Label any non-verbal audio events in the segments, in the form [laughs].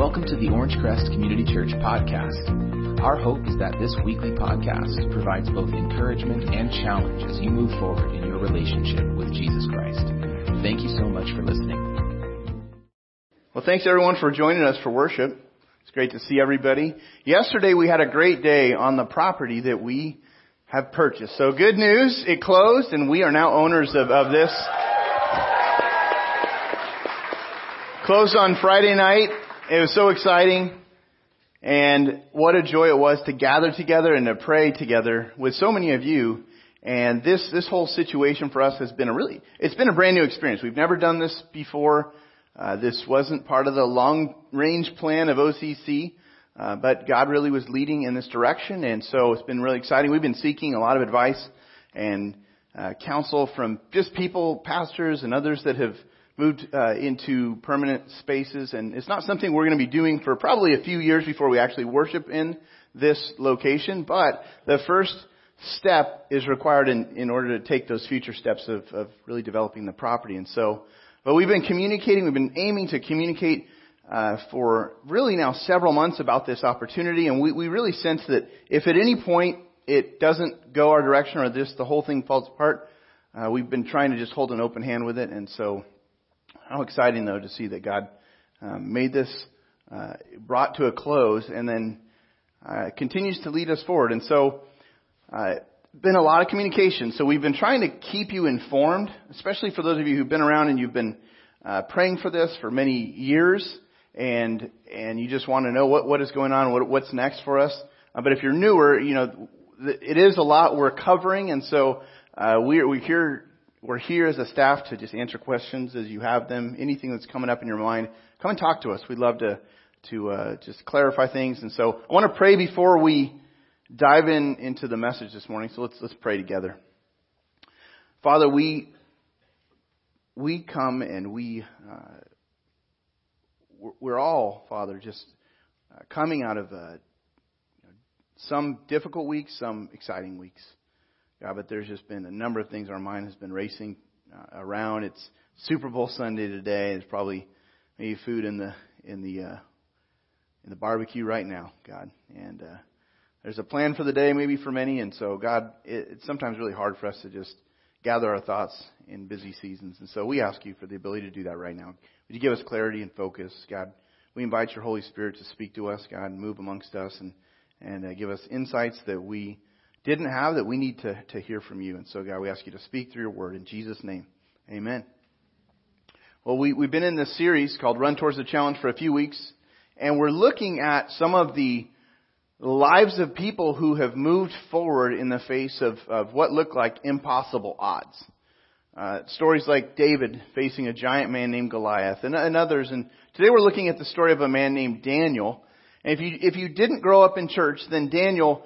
welcome to the Orange Crest Community Church podcast. Our hope is that this weekly podcast provides both encouragement and challenge as you move forward in your relationship with Jesus Christ. Thank you so much for listening. Well, thanks everyone for joining us for worship. It's great to see everybody. Yesterday we had a great day on the property that we have purchased. So good news, it closed and we are now owners of, of this. Closed on Friday night it was so exciting. And what a joy it was to gather together and to pray together with so many of you. And this, this whole situation for us has been a really, it's been a brand new experience. We've never done this before. Uh, this wasn't part of the long range plan of OCC. Uh, but God really was leading in this direction, and so it's been really exciting. We've been seeking a lot of advice and uh, counsel from just people, pastors, and others that have moved uh, into permanent spaces, and it's not something we're going to be doing for probably a few years before we actually worship in this location. But the first step is required in, in order to take those future steps of, of really developing the property. And so, but we've been communicating, we've been aiming to communicate uh, for really now several months about this opportunity, and we, we really sense that if at any point it doesn't go our direction or this the whole thing falls apart, uh, we've been trying to just hold an open hand with it, and so how exciting, though, to see that God um, made this, uh, brought to a close, and then uh, continues to lead us forward. And so, uh, been a lot of communication. So we've been trying to keep you informed, especially for those of you who've been around and you've been uh, praying for this for many years, and and you just want to know what what is going on, what what's next for us. Uh, but if you're newer, you know it is a lot we're covering, and so uh, we're we're here we're here as a staff to just answer questions as you have them. Anything that's coming up in your mind, come and talk to us. We'd love to to uh, just clarify things. And so I want to pray before we dive in into the message this morning. So let's let's pray together. Father, we we come and we uh, we're all Father just uh, coming out of uh, some difficult weeks, some exciting weeks. God, but there's just been a number of things our mind has been racing uh, around. It's Super Bowl Sunday today. There's probably maybe food in the in the uh, in the barbecue right now, God. And uh, there's a plan for the day, maybe for many. And so, God, it, it's sometimes really hard for us to just gather our thoughts in busy seasons. And so, we ask you for the ability to do that right now. Would you give us clarity and focus, God? We invite your Holy Spirit to speak to us, God, and move amongst us and and uh, give us insights that we didn't have that we need to, to hear from you. And so, God, we ask you to speak through your word in Jesus' name. Amen. Well, we, we've been in this series called Run Towards the Challenge for a few weeks, and we're looking at some of the lives of people who have moved forward in the face of, of what looked like impossible odds. Uh, stories like David facing a giant man named Goliath and, and others. And today we're looking at the story of a man named Daniel. And if you, if you didn't grow up in church, then Daniel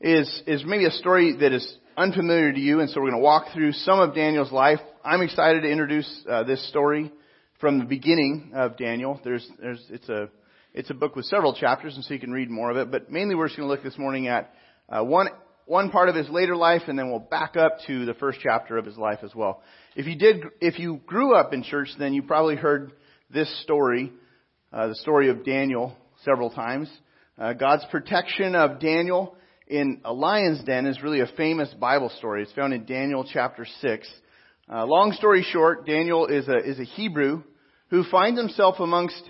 is, is maybe a story that is unfamiliar to you, and so we're going to walk through some of Daniel's life. I'm excited to introduce uh, this story from the beginning of Daniel. There's, there's, it's a, it's a book with several chapters, and so you can read more of it. But mainly, we're just going to look this morning at uh, one, one part of his later life, and then we'll back up to the first chapter of his life as well. If you did, if you grew up in church, then you probably heard this story, uh, the story of Daniel, several times. Uh, God's protection of Daniel in a lion's den is really a famous Bible story. It's found in Daniel chapter 6. Uh, long story short, Daniel is a, is a Hebrew who finds himself amongst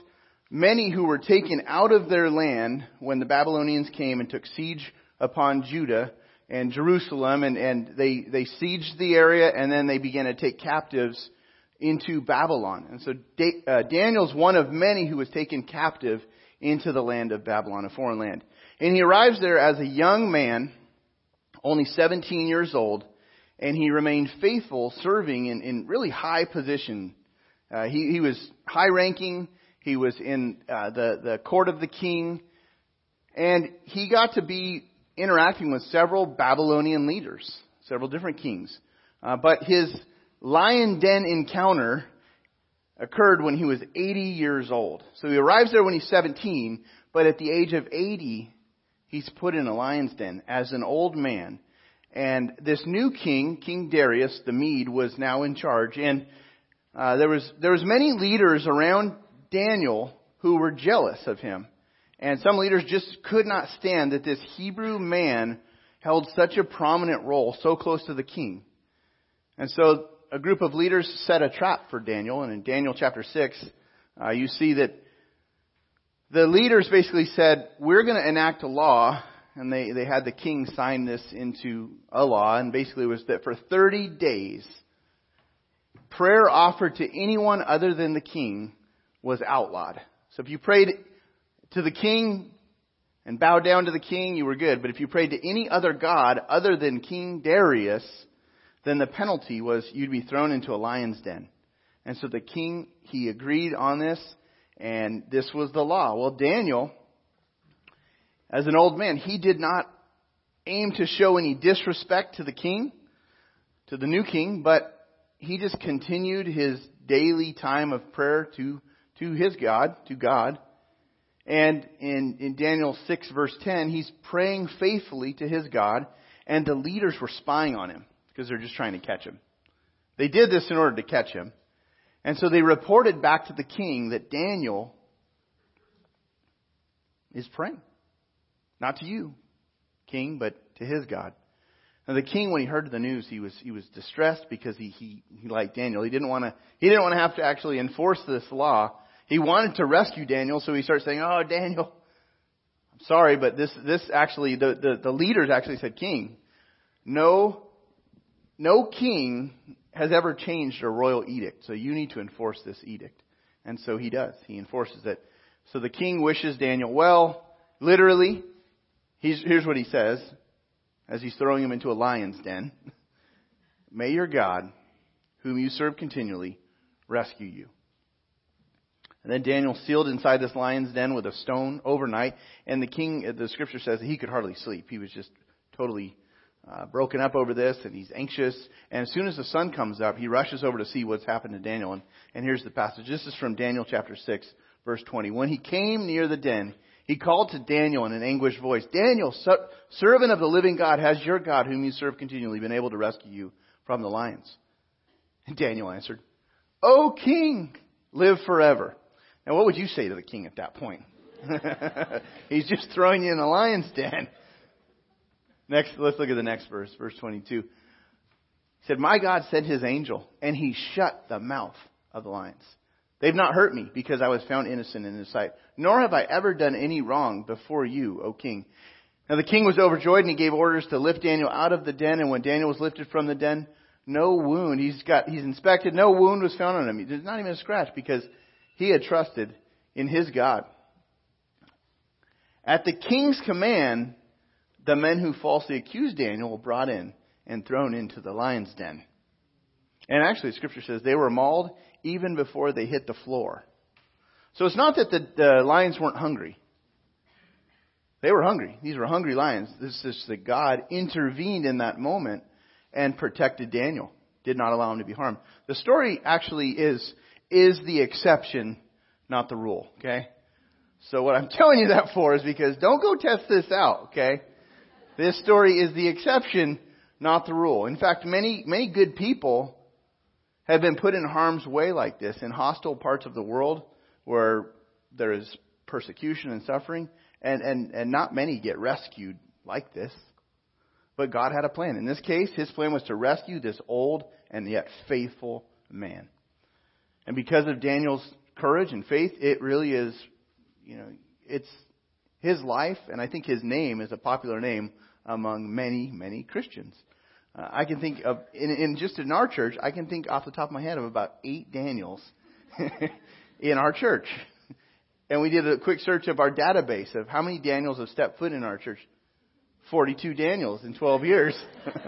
many who were taken out of their land when the Babylonians came and took siege upon Judah and Jerusalem, and, and they, they sieged the area, and then they began to take captives into Babylon. And so da- uh, Daniel's one of many who was taken captive into the land of Babylon, a foreign land. And he arrives there as a young man, only 17 years old, and he remained faithful, serving in, in really high position. Uh, he, he was high ranking. He was in uh, the, the court of the king. And he got to be interacting with several Babylonian leaders, several different kings. Uh, but his lion den encounter occurred when he was 80 years old. So he arrives there when he's 17, but at the age of 80, he's put in a lion's den as an old man. And this new king, King Darius the Mede, was now in charge. And uh, there was there was many leaders around Daniel who were jealous of him. And some leaders just could not stand that this Hebrew man held such a prominent role so close to the king. And so a group of leaders set a trap for Daniel. And in Daniel chapter 6, uh, you see that the leaders basically said, we're going to enact a law. And they, they had the king sign this into a law. And basically it was that for 30 days, prayer offered to anyone other than the king was outlawed. So if you prayed to the king and bowed down to the king, you were good. But if you prayed to any other god other than King Darius, then the penalty was you'd be thrown into a lion's den. And so the king, he agreed on this, and this was the law. Well, Daniel, as an old man, he did not aim to show any disrespect to the king, to the new king, but he just continued his daily time of prayer to, to his God, to God. And in, in Daniel 6 verse 10, he's praying faithfully to his God, and the leaders were spying on him because they're just trying to catch him. They did this in order to catch him. And so they reported back to the king that Daniel is praying. Not to you, king, but to his God. Now the king, when he heard the news, he was he was distressed because he he, he liked Daniel. He didn't want to he didn't want to have to actually enforce this law. He wanted to rescue Daniel, so he starts saying, "Oh, Daniel, I'm sorry, but this this actually the the, the leaders actually said, King, no no king has ever changed a royal edict, so you need to enforce this edict." And so he does. He enforces it. So the king wishes Daniel well. Literally, here's what he says as he's throwing him into a lion's den. [laughs] May your God, whom you serve continually, rescue you. And then Daniel sealed inside this lion's den with a stone overnight, and the king, the scripture says he could hardly sleep. He was just totally uh, broken up over this, and he's anxious. And as soon as the sun comes up, he rushes over to see what's happened to Daniel. And, and here's the passage. This is from Daniel chapter 6, verse 20. When he came near the den, he called to Daniel in an anguished voice, Daniel, servant of the living God, has your God, whom you serve continually, been able to rescue you from the lions? And Daniel answered, O king, live forever. Now what would you say to the king at that point? [laughs] He's just throwing you in the lion's den. Next, let's look at the next verse, verse 22. He said, My God sent his angel, and he shut the mouth of the lions. They've not hurt me because I was found innocent in his sight, nor have I ever done any wrong before you, O king. Now the king was overjoyed and he gave orders to lift Daniel out of the den, and when Daniel was lifted from the den, no wound, he's got, he's inspected, no wound was found on him. There's not even a scratch because he had trusted in his God. At the king's command, the men who falsely accused Daniel were brought in and thrown into the lion's den. And actually, scripture says they were mauled even before they hit the floor. So it's not that the, the lions weren't hungry. They were hungry. These were hungry lions. This is that God intervened in that moment and protected Daniel. Did not allow him to be harmed. The story actually is, is the exception, not the rule. Okay? So what I'm [laughs] telling you that for is because don't go test this out, okay? This story is the exception, not the rule. In fact, many, many good people have been put in harm's way like this in hostile parts of the world where there is persecution and suffering, and, and, and not many get rescued like this. But God had a plan. In this case, his plan was to rescue this old and yet faithful man. And because of Daniel's courage and faith, it really is, you know, it's his life, and I think his name is a popular name among many, many Christians. Uh, I can think of, in, in just in our church, I can think off the top of my head of about eight Daniels [laughs] in our church. And we did a quick search of our database of how many Daniels have stepped foot in our church. 42 Daniels in 12 years. [laughs]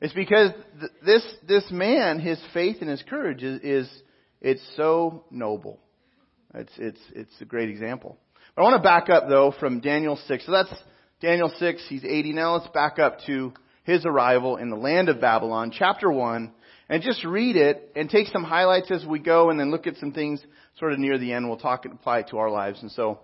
it's because th- this, this man, his faith and his courage is, is, it's so noble. It's, it's, it's a great example. I want to back up though from Daniel 6. So that's Daniel 6, he's 80. Now let's back up to his arrival in the land of Babylon, chapter 1, and just read it and take some highlights as we go and then look at some things sort of near the end. We'll talk and apply it to our lives. And so,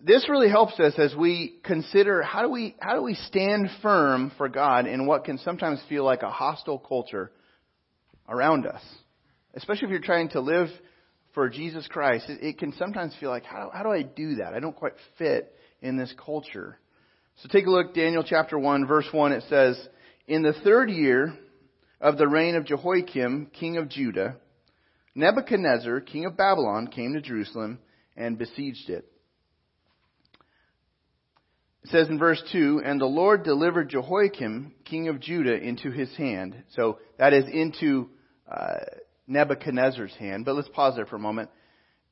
this really helps us as we consider how do we, how do we stand firm for God in what can sometimes feel like a hostile culture around us. especially if you're trying to live for Jesus Christ, it, it can sometimes feel like, how, how do I do that? I don't quite fit in this culture. So take a look, Daniel chapter 1, verse 1, it says, In the third year of the reign of Jehoiakim, king of Judah, Nebuchadnezzar, king of Babylon, came to Jerusalem and besieged it. It says in verse 2, And the Lord delivered Jehoiakim, king of Judah, into his hand. So that is into uh, Nebuchadnezzar's hand. But let's pause there for a moment.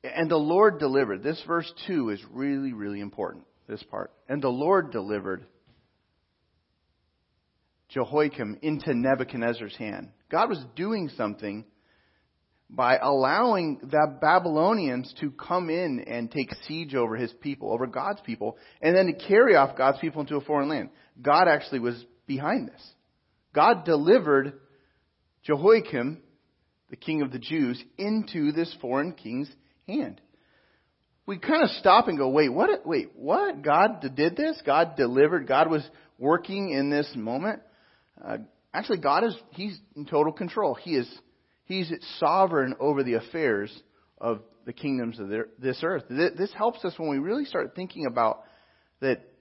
And the Lord delivered. This verse 2 is really, really important, this part. And the Lord delivered Jehoiakim into Nebuchadnezzar's hand. God was doing something by allowing the Babylonians to come in and take siege over his people, over God's people, and then to carry off God's people into a foreign land. God actually was behind this. God delivered Jehoiakim, the king of the Jews, into this foreign king's hand. We kind of stop and go, wait, what? Wait, what? God did this? God delivered? God was working in this moment? Uh, actually, God is, He's in total control. He is He's sovereign over the affairs of the kingdoms of this earth. This helps us when we really start thinking about that.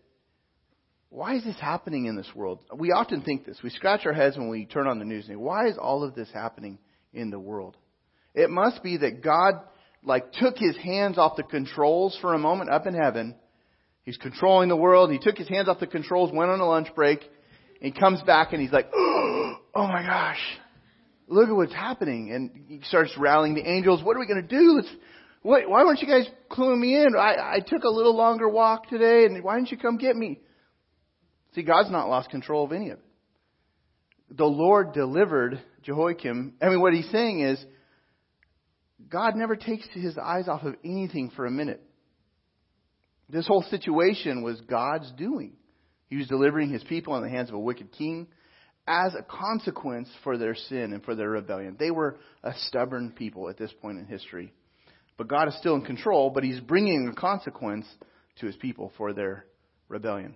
Why is this happening in this world? We often think this. We scratch our heads when we turn on the news and say, why is all of this happening in the world? It must be that God like took his hands off the controls for a moment up in heaven. He's controlling the world. He took his hands off the controls, went on a lunch break, and he comes back and he's like, [gasps] oh my gosh, look at what's happening. And he starts rallying the angels. What are we going to do? Let's, why, weren't you guys cluing me in? I, I took a little longer walk today, and why didn't you come get me? See, God's not lost control of any of it. The Lord delivered Jehoiakim. I mean, what he's saying is, God never takes his eyes off of anything for a minute. This whole situation was God's doing. He was delivering his people in the hands of a wicked king as a consequence for their sin and for their rebellion. They were a stubborn people at this point in history. But God is still in control, but He's bringing a consequence to His people for their rebellion.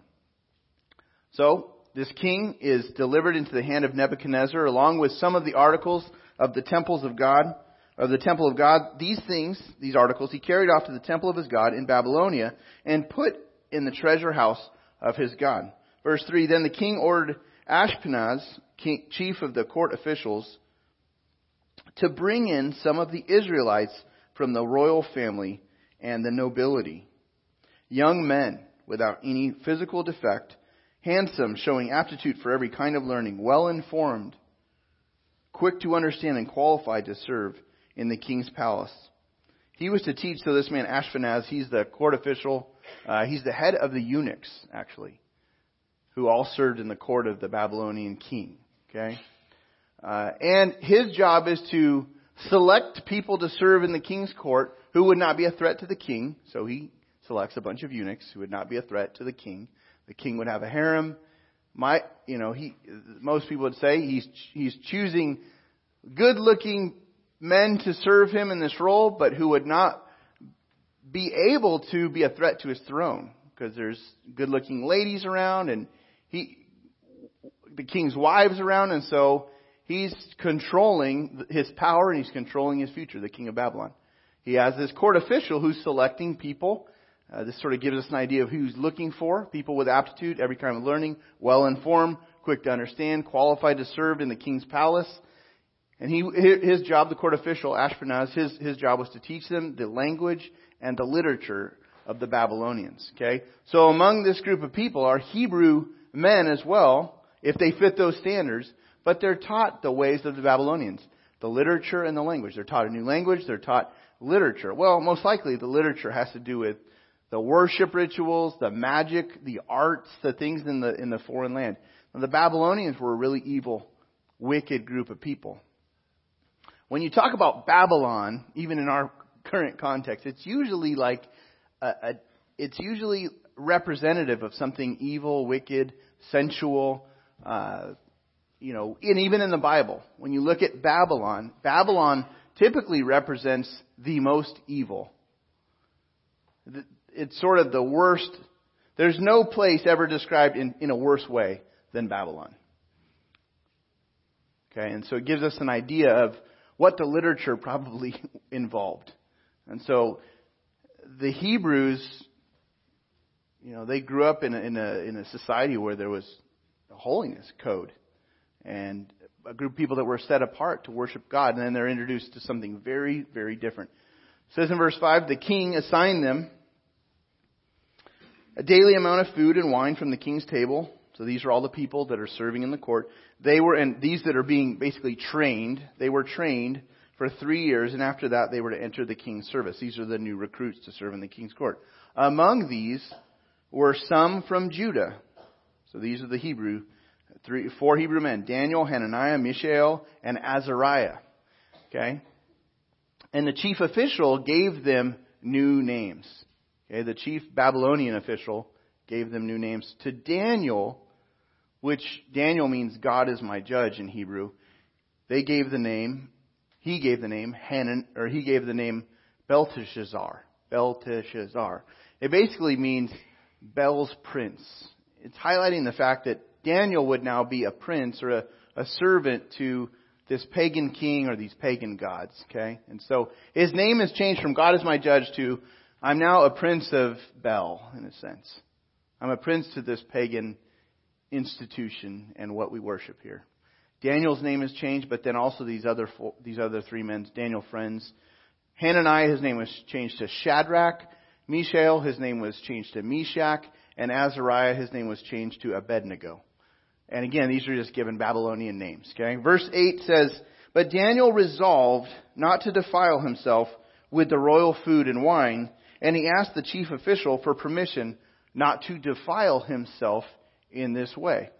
So, this king is delivered into the hand of Nebuchadnezzar along with some of the articles of the temples of God, of the temple of God. These things, these articles, he carried off to the temple of his God in Babylonia and put in the treasure house of his God. Verse 3, Then the king ordered Ashpenaz, king, chief of the court officials, to bring in some of the Israelites from the royal family and the nobility. Young men without any physical defect, handsome, showing aptitude for every kind of learning, well informed, quick to understand, and qualified to serve in the king's palace. He was to teach, so this man Ashpenaz, he's the court official, uh, he's the head of the eunuchs, actually who all served in the court of the Babylonian king. Okay? Uh, and his job is to select people to serve in the king's court who would not be a threat to the king. So he selects a bunch of eunuchs who would not be a threat to the king. The king would have a harem. My, you know, he, most people would say he's, he's choosing good looking men to serve him in this role, but who would not be able to be a threat to his throne because there's good looking ladies around and he, the king's wives around, and so he's controlling his power and he's controlling his future, the king of Babylon. He has this court official who's selecting people. Uh, this sort of gives us an idea of who's looking for. People with aptitude, every kind of learning, well informed, quick to understand, qualified to serve in the king's palace. And he, his job, the court official, Ashpenaz, his, his job was to teach them the language and the literature of the Babylonians. Okay? So among this group of people are Hebrew men as well, if they fit those standards, but they're taught the ways of the Babylonians, the literature and the language. They're taught a new language, they're taught literature. Well, most likely the literature has to do with the worship rituals, the magic, the arts, the things in the in the foreign land. Now, the Babylonians were a really evil, wicked group of people. When you talk about Babylon, even in our current context, it's usually like a, a it's usually representative of something evil, wicked, sensual, uh, you know, and even in the Bible, when you look at Babylon, Babylon typically represents the most evil. It's sort of the worst. There's no place ever described in, in a worse way than Babylon. Okay, and so it gives us an idea of what the literature probably [laughs] involved. And so the Hebrews, you know, they grew up in a, in a, in a society where there was a holiness code and a group of people that were set apart to worship God. And then they're introduced to something very, very different. It says in verse 5, the king assigned them a daily amount of food and wine from the king's table. So these are all the people that are serving in the court. They were, and these that are being basically trained, they were trained for three years, and after that they were to enter the king's service. These are the new recruits to serve in the king's court. Among these were some from Judah. So these are the Hebrew, three, four Hebrew men: Daniel, Hananiah, Mishael, and Azariah. Okay, and the chief official gave them new names. Okay, the chief Babylonian official gave them new names. To Daniel, which Daniel means God is my judge in Hebrew, they gave the name, he gave the name Hanan, or he gave the name Belteshazzar. Belteshazzar. It basically means Bel's prince. It's highlighting the fact that Daniel would now be a prince or a, a servant to this pagan king or these pagan gods. Okay? And so his name has changed from God is my judge to I'm now a prince of Bel, in a sense. I'm a prince to this pagan institution and what we worship here. Daniel's name has changed, but then also these other four, these other three men's Daniel friends. Hananiah, his name was changed to Shadrach. Mishael, his name was changed to Meshach. And Azariah, his name was changed to Abednego. And again, these are just given Babylonian names. Okay? Verse 8 says, But Daniel resolved not to defile himself with the royal food and wine, and he asked the chief official for permission not to defile himself in this way.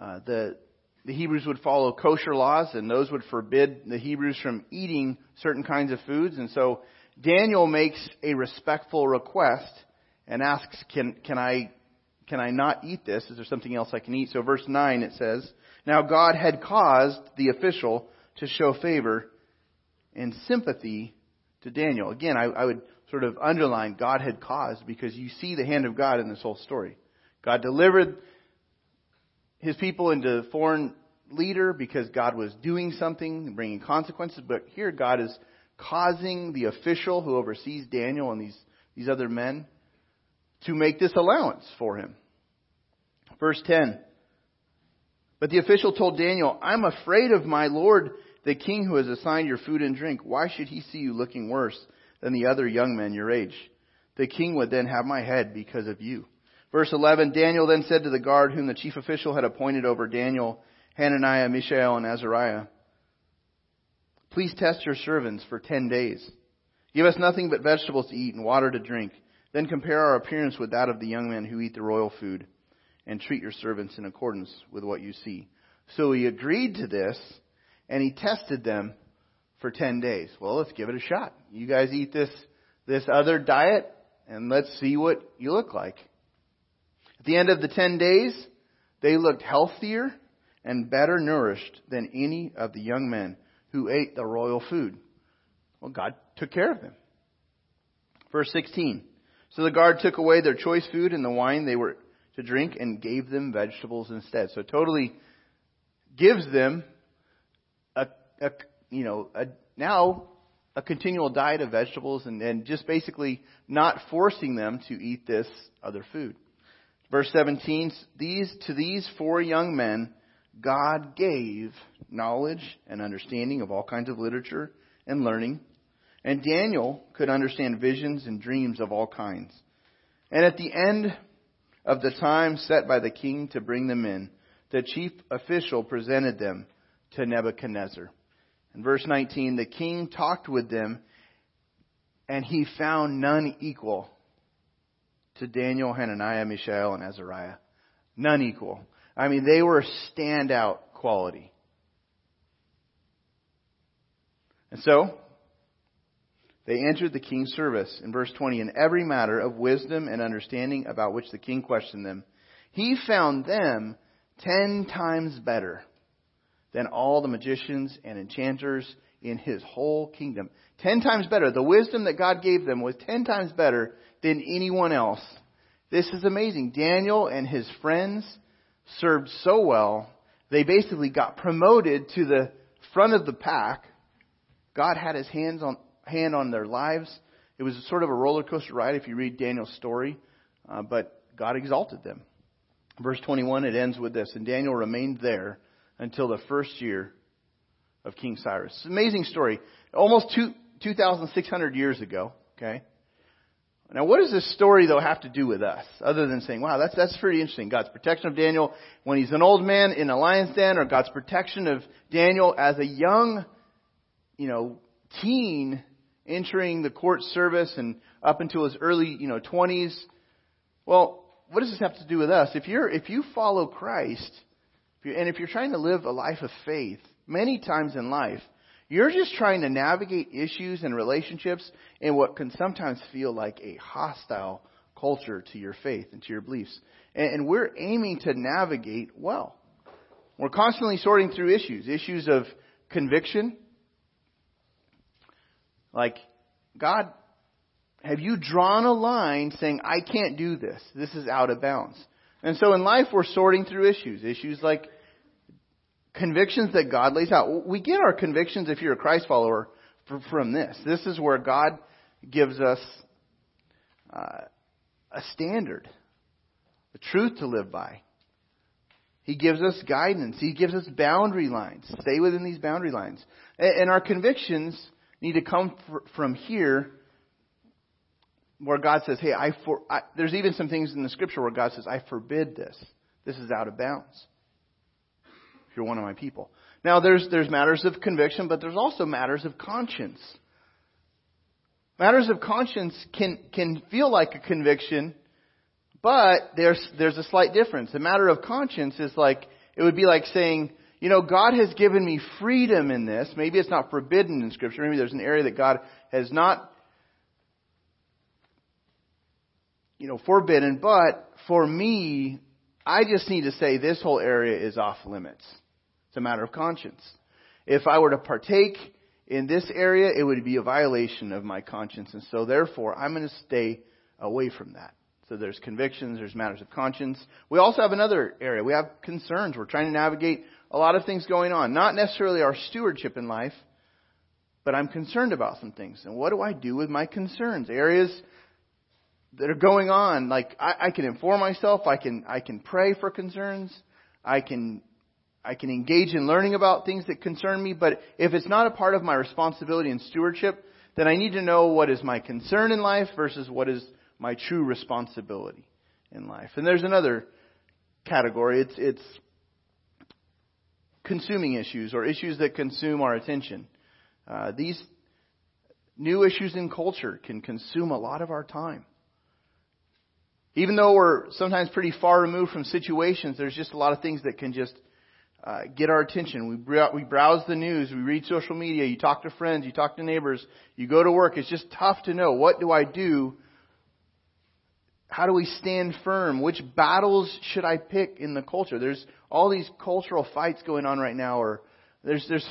Uh, the the Hebrews would follow kosher laws, and those would forbid the Hebrews from eating certain kinds of foods. And so Daniel makes a respectful request and asks, "Can can I can I not eat this? Is there something else I can eat?" So verse nine it says, "Now God had caused the official to show favor and sympathy to Daniel." Again, I, I would sort of underline God had caused because you see the hand of God in this whole story. God delivered his people into foreign leader because God was doing something and bringing consequences, but here God is causing the official who oversees Daniel and these, these other men to make this allowance for him. Verse 10. But the official told Daniel, I'm afraid of my lord, the king who has assigned your food and drink. Why should he see you looking worse than the other young men your age. The king would then have my head because of you. Verse 11, Daniel then said to the guard whom the chief official had appointed over Daniel, Hananiah, Mishael, and Azariah, Please test your servants for ten days. Give us nothing but vegetables to eat and water to drink. Then compare our appearance with that of the young men who eat the royal food, and treat your servants in accordance with what you see. So he agreed to this, and he tested them for 10 days. Well, let's give it a shot. You guys eat this, this other diet and let's see what you look like. At the end of the 10 days, they looked healthier and better nourished than any of the young men who ate the royal food. Well, God took care of them. Verse 16. So the guard took away their choice food and the wine they were to drink and gave them vegetables instead. So totally gives them a you know, a, now a continual diet of vegetables and, and just basically not forcing them to eat this other food. Verse 17, these, to these four young men, God gave knowledge and understanding of all kinds of literature and learning. And Daniel could understand visions and dreams of all kinds. And at the end of the time set by the king to bring them in, the chief official presented them to Nebuchadnezzar. In verse 19, the king talked with them, and he found none equal to Daniel, Hananiah, Mishael, and Azariah. None equal. I mean, they were standout quality. And so, they entered the king's service in verse 20. In every matter of wisdom and understanding about which the king questioned them, he found them ten times better than all the magicians and enchanters in his whole kingdom. Ten times better. The wisdom that God gave them was ten times better than anyone else. This is amazing. Daniel and his friends served so well, they basically got promoted to the front of the pack. God had his hands on, hand on their lives. It was sort of a roller coaster ride if you read Daniel's story, uh, but God exalted them. Verse 21, it ends with this, and Daniel remained there until the first year of King Cyrus. Amazing story. Almost two, 2,600 years ago, okay? Now, what does this story, though, have to do with us? Other than saying, wow, that's, that's pretty interesting. God's protection of Daniel when he's an old man in a lion's den, or God's protection of Daniel as a young, you know, teen entering the court service and up until his early, you know, 20s. Well, what does this have to do with us? If you're, if you follow Christ, and if you're trying to live a life of faith, many times in life, you're just trying to navigate issues and relationships in what can sometimes feel like a hostile culture to your faith and to your beliefs. And, we're aiming to navigate well. We're constantly sorting through issues, issues of conviction. Like, God, have you drawn a line saying, I can't do this? This is out of bounds. And so in life, we're sorting through issues. Issues like convictions that God lays out. We get our convictions, if you're a Christ follower, from this. This is where God gives us uh, a standard, a truth to live by. He gives us guidance. He gives us boundary lines. Stay within these boundary lines. And our convictions need to come from here where God says, hey, I, for, I, there's even some things in the scripture where God says, I forbid this. This is out of bounds you're one of my people. Now, there's, there's matters of conviction, but there's also matters of conscience. Matters of conscience can, can feel like a conviction, but there's, there's a slight difference. A matter of conscience is like, it would be like saying, you know, God has given me freedom in this. Maybe it's not forbidden in Scripture. Maybe there's an area that God has not, you know, forbidden. But for me, I just need to say this whole area is off limits. A matter of conscience. If I were to partake in this area, it would be a violation of my conscience. And so therefore, I'm going to stay away from that. So there's convictions, there's matters of conscience. We also have another area. We have concerns. We're trying to navigate a lot of things going on. Not necessarily our stewardship in life, but I'm concerned about some things. And what do I do with my concerns? Areas that are going on. Like I, I can inform myself, I can I can pray for concerns, I can I can engage in learning about things that concern me, but if it's not a part of my responsibility and stewardship, then I need to know what is my concern in life versus what is my true responsibility in life. And there's another category. It's, it's consuming issues or issues that consume our attention. Uh, these new issues in culture can consume a lot of our time. Even though we're sometimes pretty far removed from situations, there's just a lot of things that can just uh, get our attention. We, we browse the news, we read social media, you talk to friends, you talk to neighbors, you go to work. It's just tough to know what do I do? How do we stand firm? Which battles should I pick in the culture? There's all these cultural fights going on right now, or there's there's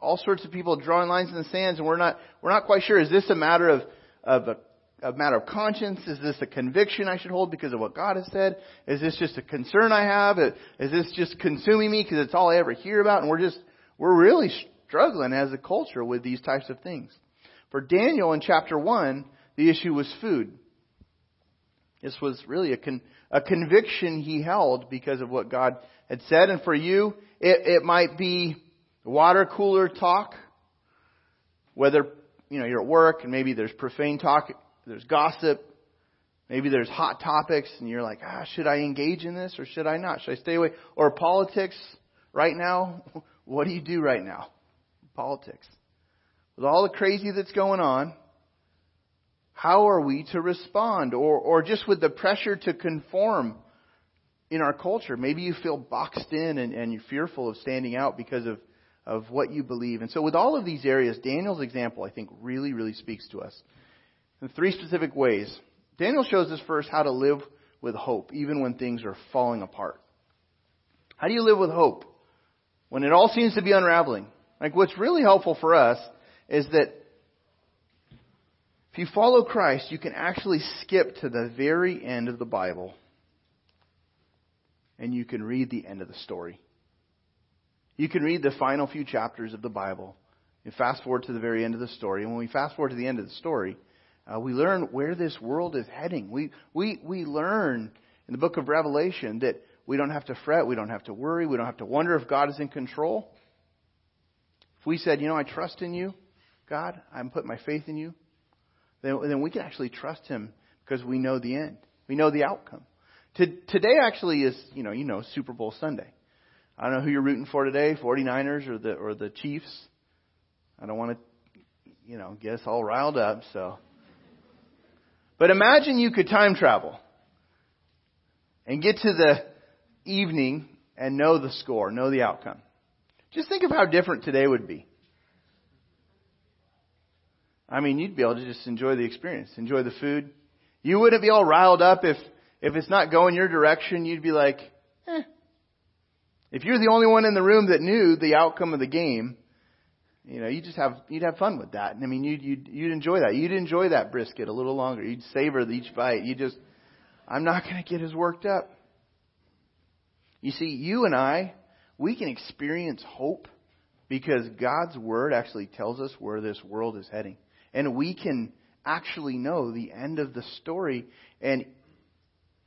all sorts of people drawing lines in the sands, and we're not we're not quite sure. Is this a matter of of a a matter of conscience? Is this a conviction I should hold because of what God has said? Is this just a concern I have? Is this just consuming me because it's all I ever hear about? And we're just, we're really struggling as a culture with these types of things. For Daniel in chapter 1, the issue was food. This was really a, con, a conviction he held because of what God had said. And for you, it, it might be water cooler talk, whether you know, you're at work and maybe there's profane talk there's gossip, maybe there's hot topics, and you're like, ah, should I engage in this or should I not? Should I stay away? Or politics right now? [laughs] What do you do right now? Politics. With all the crazy that's going on, how are we to respond? Or, or just with the pressure to conform in our culture. Maybe you feel boxed in and, and you're fearful of standing out because of, of what you believe. And so with all of these areas, Daniel's example, I think, really, really speaks to us in three specific ways. Daniel shows us first how to live with hope, even when things are falling apart. How do you live with hope when it all seems to be unraveling? Like what's really helpful for us is that if you follow Christ, you can actually skip to the very end of the Bible and you can read the end of the story. You can read the final few chapters of the Bible. You fast forward to the very end of the story. And when we fast forward to the end of the story, uh, we learn where this world is heading. We, we, we learn in the book of Revelation that we don't have to fret, we don't have to worry, we don't have to wonder if God is in control. If we said, you know, I trust in you, God, I'm putting my faith in you, then, then we can actually trust Him because we know the end. We know the outcome. To, today actually is, you know, you know, Super Bowl Sunday. I don't know who you're rooting for today, 49ers or the, or the Chiefs. I don't want to, you know, get us all riled up, so. But imagine you could time travel and get to the evening and know the score, know the outcome. Just think of how different today would be. I mean, you'd be able to just enjoy the experience, enjoy the food. You wouldn't be all riled up if, if it's not going your direction. You'd be like, eh. If you're the only one in the room that knew the outcome of the game, you know, you just have you'd have fun with that. And I mean, you'd you'd you'd enjoy that. You'd enjoy that brisket a little longer. You'd savor each bite. You just, I'm not going to get as worked up. You see, you and I, we can experience hope because God's word actually tells us where this world is heading, and we can actually know the end of the story, and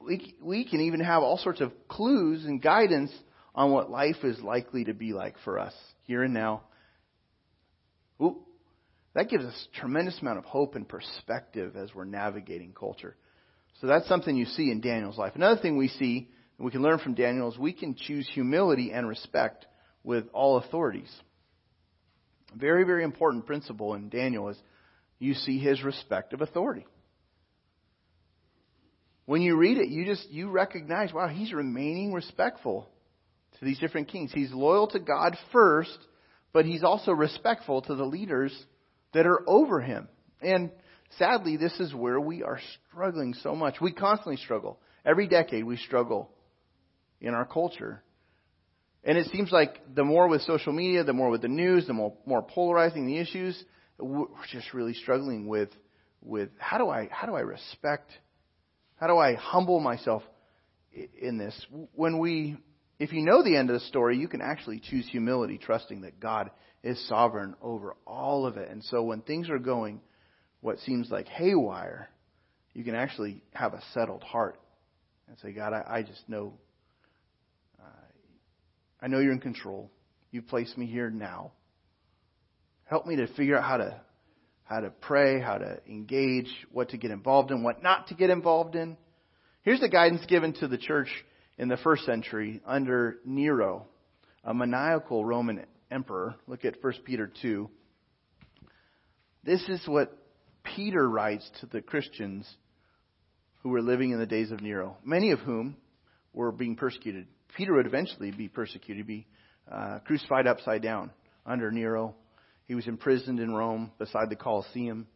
we we can even have all sorts of clues and guidance on what life is likely to be like for us here and now Ooh, that gives us a tremendous amount of hope and perspective as we're navigating culture. So that's something you see in Daniel's life. Another thing we see, and we can learn from Daniel, is we can choose humility and respect with all authorities. A very, very important principle in Daniel is you see his respect of authority. When you read it, you just you recognize, wow, he's remaining respectful to these different kings. He's loyal to God first but he's also respectful to the leaders that are over him. And sadly, this is where we are struggling so much. We constantly struggle. Every decade we struggle in our culture. And it seems like the more with social media, the more with the news, the more, more polarizing the issues, we're just really struggling with, with how do I, how do I respect, how do I humble myself in this? When we if you know the end of the story, you can actually choose humility, trusting that God is sovereign over all of it. And so when things are going what seems like haywire, you can actually have a settled heart and say, God, I, I just know, uh, I know you're in control. You've placed me here now. Help me to figure out how to how to pray, how to engage, what to get involved in, what not to get involved in. Here's the guidance given to the church in the first century under Nero, a maniacal Roman emperor. Look at 1 Peter 2. This is what Peter writes to the Christians who were living in the days of Nero, many of whom were being persecuted. Peter would eventually be persecuted, be uh, crucified upside down under Nero. He was imprisoned in Rome beside the Colosseum.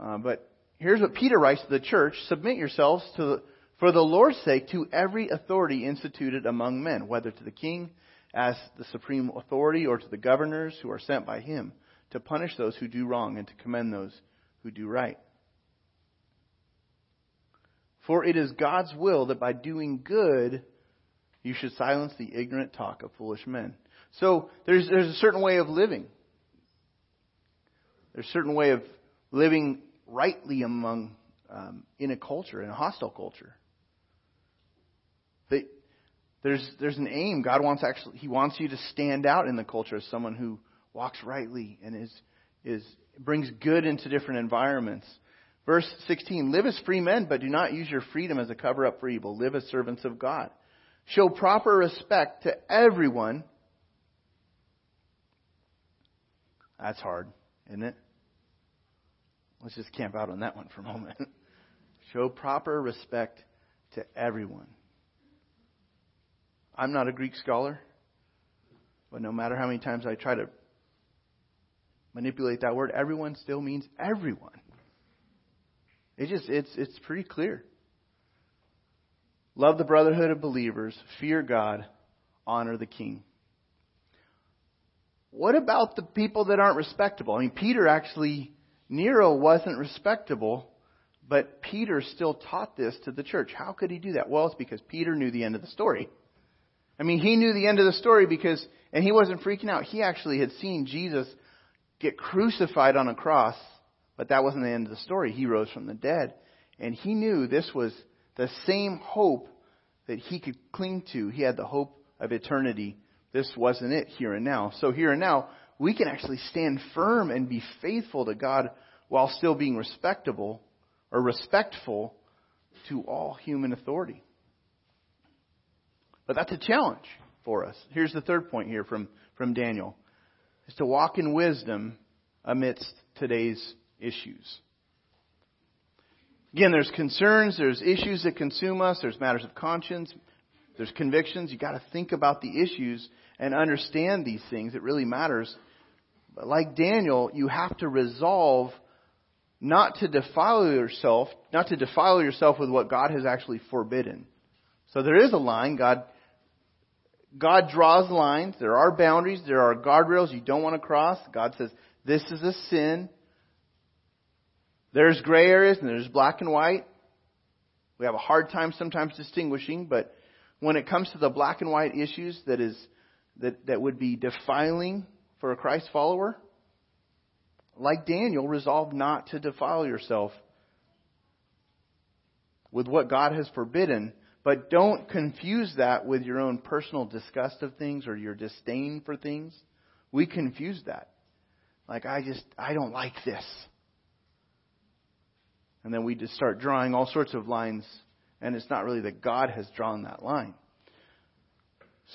Uh, but here's what Peter writes to the church Submit yourselves to the for the Lord's sake to every authority instituted among men, whether to the king as the supreme authority or to the governors who are sent by him to punish those who do wrong and to commend those who do right. For it is God's will that by doing good you should silence the ignorant talk of foolish men. So there's, there's a certain way of living. There's a certain way of living rightly among um, in a culture, in a hostile culture. That there's, there's an aim. God wants actually, He wants you to stand out in the culture as someone who walks rightly and is, is, brings good into different environments. Verse 16, live as free men, but do not use your freedom as a cover up for evil. Live as servants of God. Show proper respect to everyone. That's hard, isn't it? Let's just camp out on that one for a moment. [laughs] Show proper respect to everyone. I'm not a Greek scholar, but no matter how many times I try to manipulate that word, everyone still means everyone. It just it's it's pretty clear. Love the brotherhood of believers, fear God, honor the king. What about the people that aren't respectable? I mean, Peter actually, Nero wasn't respectable, but Peter still taught this to the church. How could he do that? Well, it's because Peter knew the end of the story. I mean, he knew the end of the story because, and he wasn't freaking out. He actually had seen Jesus get crucified on a cross, but that wasn't the end of the story. He rose from the dead. And he knew this was the same hope that he could cling to. He had the hope of eternity. This wasn't it here and now. So here and now, we can actually stand firm and be faithful to God while still being respectable or respectful to all human authority. But that's a challenge for us. Here's the third point here from, from Daniel is to walk in wisdom amidst today's issues. Again, there's concerns, there's issues that consume us, there's matters of conscience, there's convictions. You've got to think about the issues and understand these things. It really matters. But like Daniel, you have to resolve not to defile yourself, not to defile yourself with what God has actually forbidden. So there is a line. God, God draws lines. There are boundaries. There are guardrails you don't want to cross. God says, this is a sin. There's gray areas and there's black and white. We have a hard time sometimes distinguishing, but when it comes to the black and white issues that is that, that would be defiling for a Christ follower, like Daniel, resolve not to defile yourself with what God has forbidden, but don't confuse that with your own personal disgust of things or your disdain for things. We confuse that. Like, I just, I don't like this. And then we just start drawing all sorts of lines, and it's not really that God has drawn that line.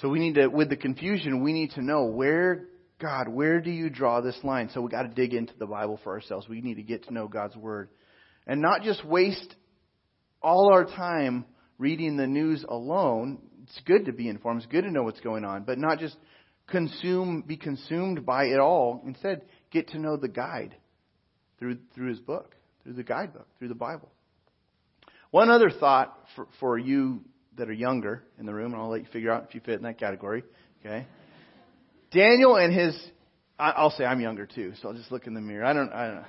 So we need to, with the confusion, we need to know where, God, where do you draw this line? So we got to dig into the Bible for ourselves. We need to get to know God's Word. And not just waste all our time reading the news alone. It's good to be informed. It's good to know what's going on, but not just consume, be consumed by it all. Instead, get to know the guide through, through his book through the guidebook, through the Bible. One other thought for, for you that are younger in the room, and I'll let you figure out if you fit in that category. Okay. Daniel and his, I'll say I'm younger too, so I'll just look in the mirror. I don't, I don't know.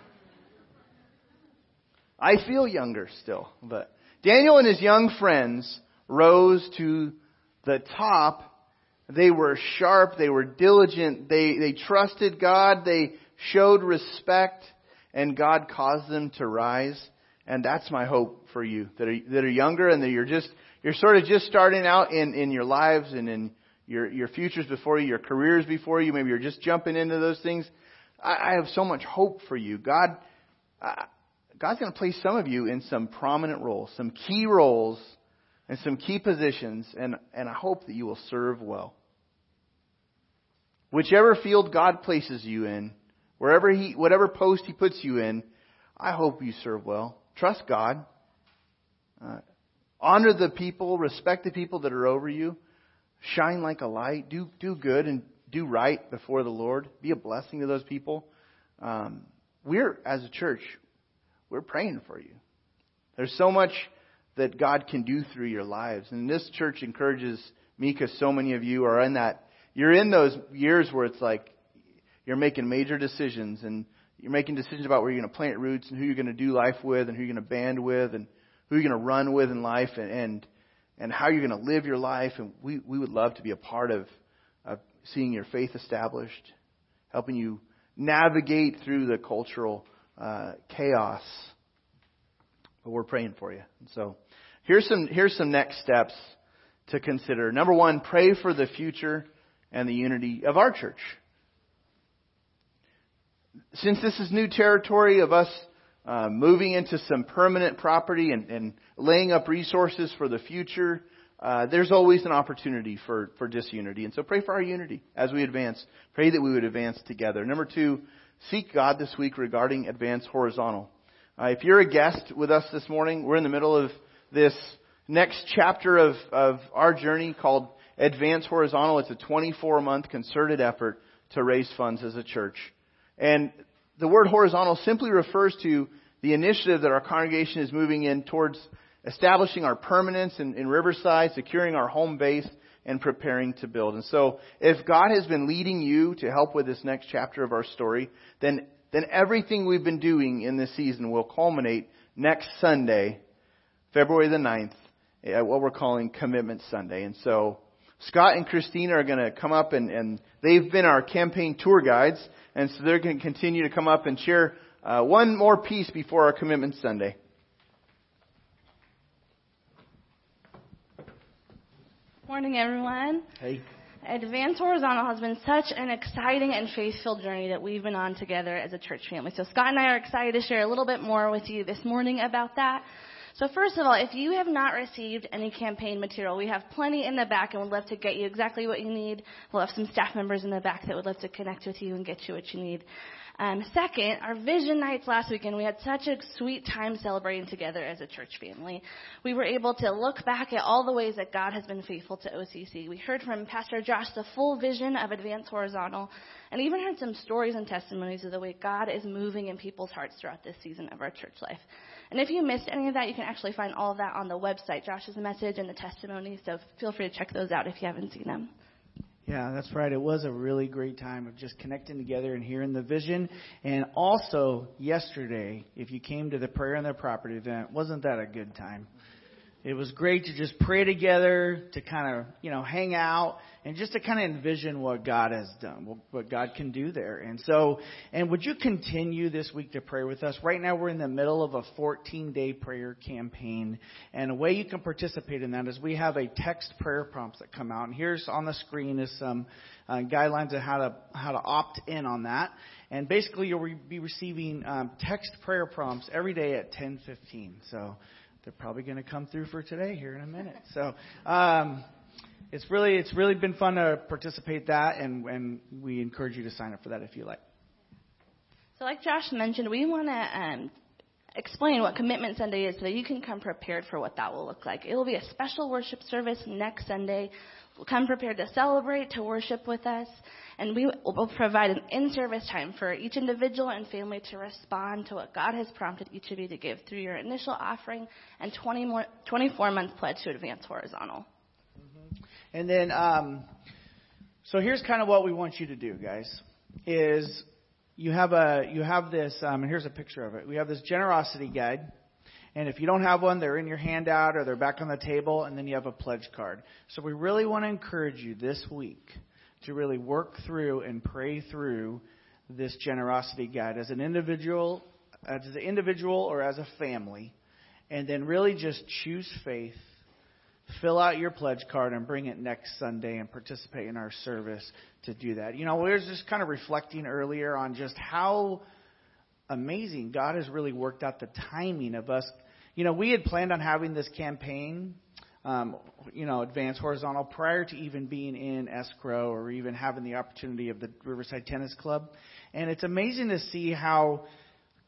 I feel younger still, but Daniel and his young friends rose to the top. They were sharp. They were diligent. They, they trusted God. They showed respect and God caused them to rise. And that's my hope for you that are, that are younger and that you're just, you're sort of just starting out in, in your lives and in your, your futures before you, your careers before you. Maybe you're just jumping into those things. I, I have so much hope for you. God, uh, God's going to place some of you in some prominent roles, some key roles, and some key positions, and, and I hope that you will serve well. Whichever field God places you in, Wherever he, whatever post he puts you in, I hope you serve well. Trust God. Uh, honor the people, respect the people that are over you. Shine like a light. Do do good and do right before the Lord. Be a blessing to those people. Um, we're as a church, we're praying for you. There's so much that God can do through your lives, and this church encourages me because so many of you are in that. You're in those years where it's like you're making major decisions and you're making decisions about where you're going to plant roots and who you're going to do life with and who you're going to band with and who you're going to run with in life and, and, and how you're going to live your life. And we, we would love to be a part of, of seeing your faith established, helping you navigate through the cultural uh, chaos. But we're praying for you. So here's some, here's some next steps to consider. Number one, pray for the future and the unity of our church since this is new territory of us uh, moving into some permanent property and, and, laying up resources for the future, uh, there's always an opportunity for, for disunity. And so pray for our unity as we advance. Pray that we would advance together. Number two, seek God this week regarding advance horizontal. Uh, if you're a guest with us this morning, we're in the middle of this next chapter of, of our journey called Advance Horizontal. It's a 24 month concerted effort to raise funds as a church. And the word horizontal simply refers to the initiative that our congregation is moving in towards establishing our permanence in, in Riverside, securing our home base, and preparing to build. And so, if God has been leading you to help with this next chapter of our story, then, then everything we've been doing in this season will culminate next Sunday, February the 9th, at what we're calling Commitment Sunday. And so, Scott and Christina are going to come up and, and they've been our campaign tour guides. And so they're going to continue to come up and share uh, one more piece before our commitment Sunday. Morning, everyone. Hey. Advance Horizontal has been such an exciting and faith-filled journey that we've been on together as a church family. So Scott and I are excited to share a little bit more with you this morning about that. So first of all, if you have not received any campaign material, we have plenty in the back and would love to get you exactly what you need. We'll have some staff members in the back that would love to connect with you and get you what you need. Um, second, our vision nights last weekend, we had such a sweet time celebrating together as a church family. We were able to look back at all the ways that God has been faithful to OCC. We heard from Pastor Josh the full vision of Advance Horizontal, and even heard some stories and testimonies of the way God is moving in people's hearts throughout this season of our church life. And if you missed any of that, you can actually find all of that on the website, Josh's message and the testimonies. So feel free to check those out if you haven't seen them. Yeah, that's right. It was a really great time of just connecting together and hearing the vision. And also, yesterday, if you came to the prayer on the property event, wasn't that a good time? It was great to just pray together, to kind of, you know, hang out and just to kind of envision what God has done, what God can do there. And so, and would you continue this week to pray with us? Right now we're in the middle of a 14 day prayer campaign. And a way you can participate in that is we have a text prayer prompts that come out. And here's on the screen is some uh, guidelines on how to, how to opt in on that. And basically you'll be receiving um, text prayer prompts every day at 10:15. So they're probably going to come through for today here in a minute. So um, it's really it's really been fun to participate that, and and we encourage you to sign up for that if you like. So, like Josh mentioned, we want to um, explain what Commitment Sunday is so that you can come prepared for what that will look like. It will be a special worship service next Sunday. Come prepared to celebrate, to worship with us, and we will provide an in-service time for each individual and family to respond to what God has prompted each of you to give through your initial offering and 20 more, 24 month pledge to advance horizontal. And then, um, so here's kind of what we want you to do, guys. Is you have a you have this, um, and here's a picture of it. We have this generosity guide. And if you don't have one, they're in your handout or they're back on the table, and then you have a pledge card. So we really want to encourage you this week to really work through and pray through this generosity guide as an individual, as an individual or as a family, and then really just choose faith fill out your pledge card and bring it next Sunday and participate in our service to do that. You know, we were just kind of reflecting earlier on just how amazing God has really worked out the timing of us. You know, we had planned on having this campaign, um, you know, advance horizontal prior to even being in escrow or even having the opportunity of the Riverside Tennis Club. And it's amazing to see how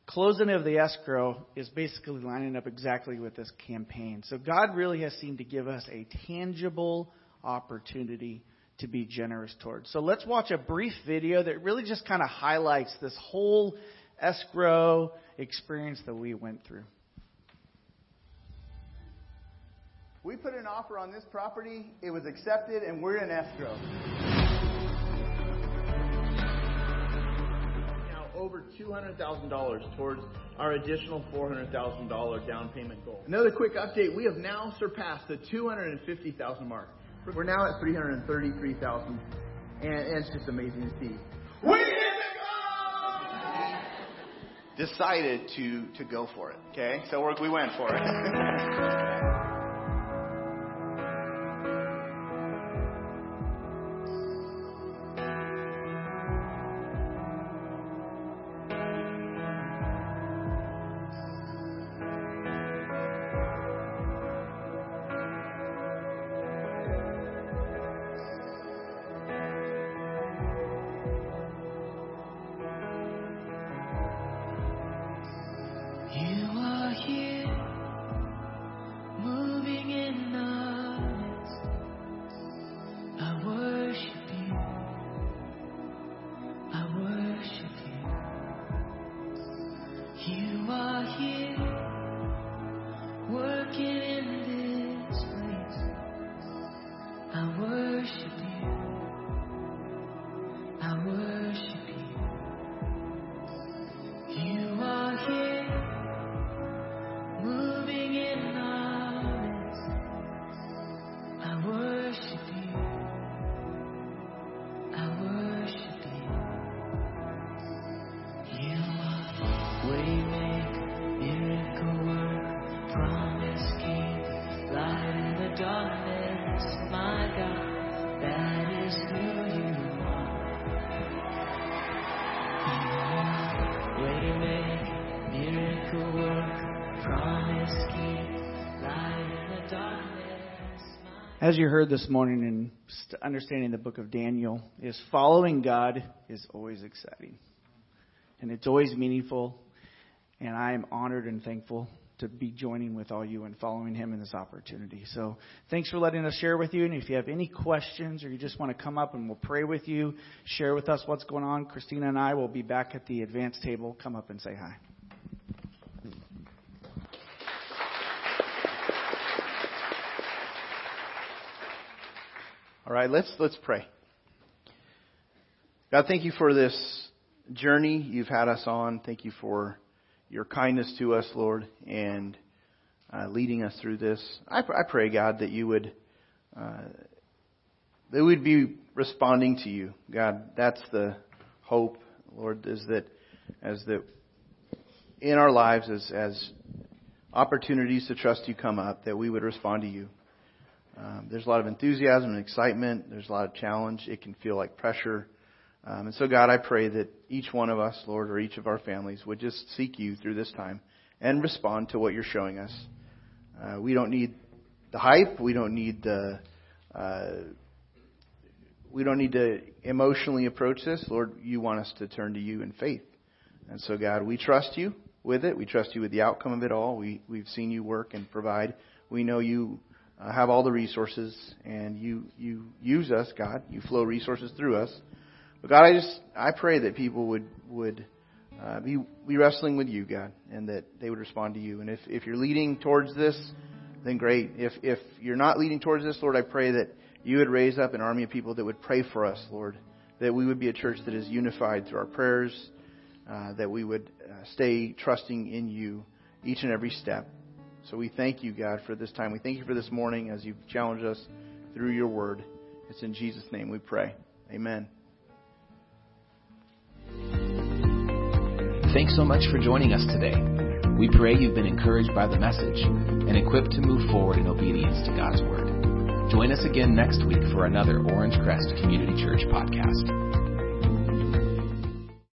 closing of the escrow is basically lining up exactly with this campaign. So God really has seemed to give us a tangible opportunity to be generous towards. So let's watch a brief video that really just kind of highlights this whole escrow experience that we went through. We put an offer on this property, it was accepted, and we're in escrow. Now over $200,000 towards our additional $400,000 down payment goal. Another quick update, we have now surpassed the 250,000 mark. We're now at 333,000 and, it's just amazing to see. We hit the goal! decided to to go for it. Okay, so we went for it. As you heard this morning in understanding the book of Daniel, is following God is always exciting. And it's always meaningful. And I am honored and thankful to be joining with all you and following him in this opportunity. So thanks for letting us share with you. And if you have any questions or you just want to come up and we'll pray with you, share with us what's going on, Christina and I will be back at the advanced table. Come up and say hi. All right, let's let's pray. God, thank you for this journey you've had us on. Thank you for your kindness to us, Lord, and uh, leading us through this. I, I pray, God, that you would uh, that we'd be responding to you, God. That's the hope, Lord, is that as that in our lives as as opportunities to trust you come up, that we would respond to you. Um, there's a lot of enthusiasm and excitement. There's a lot of challenge. It can feel like pressure. Um, and so, God, I pray that each one of us, Lord, or each of our families would just seek you through this time and respond to what you're showing us. Uh, we don't need the hype. We don't need the. Uh, we don't need to emotionally approach this. Lord, you want us to turn to you in faith. And so, God, we trust you with it. We trust you with the outcome of it all. We, we've seen you work and provide. We know you uh, have all the resources, and you you use us, God. You flow resources through us. But God, I just I pray that people would would uh, be be wrestling with you, God, and that they would respond to you. And if if you're leading towards this, then great. If if you're not leading towards this, Lord, I pray that you would raise up an army of people that would pray for us, Lord. That we would be a church that is unified through our prayers. Uh, that we would uh, stay trusting in you each and every step. So we thank you, God, for this time. We thank you for this morning as you've challenged us through your word. It's in Jesus' name we pray. Amen. Thanks so much for joining us today. We pray you've been encouraged by the message and equipped to move forward in obedience to God's Word. Join us again next week for another Orange Crest Community Church podcast.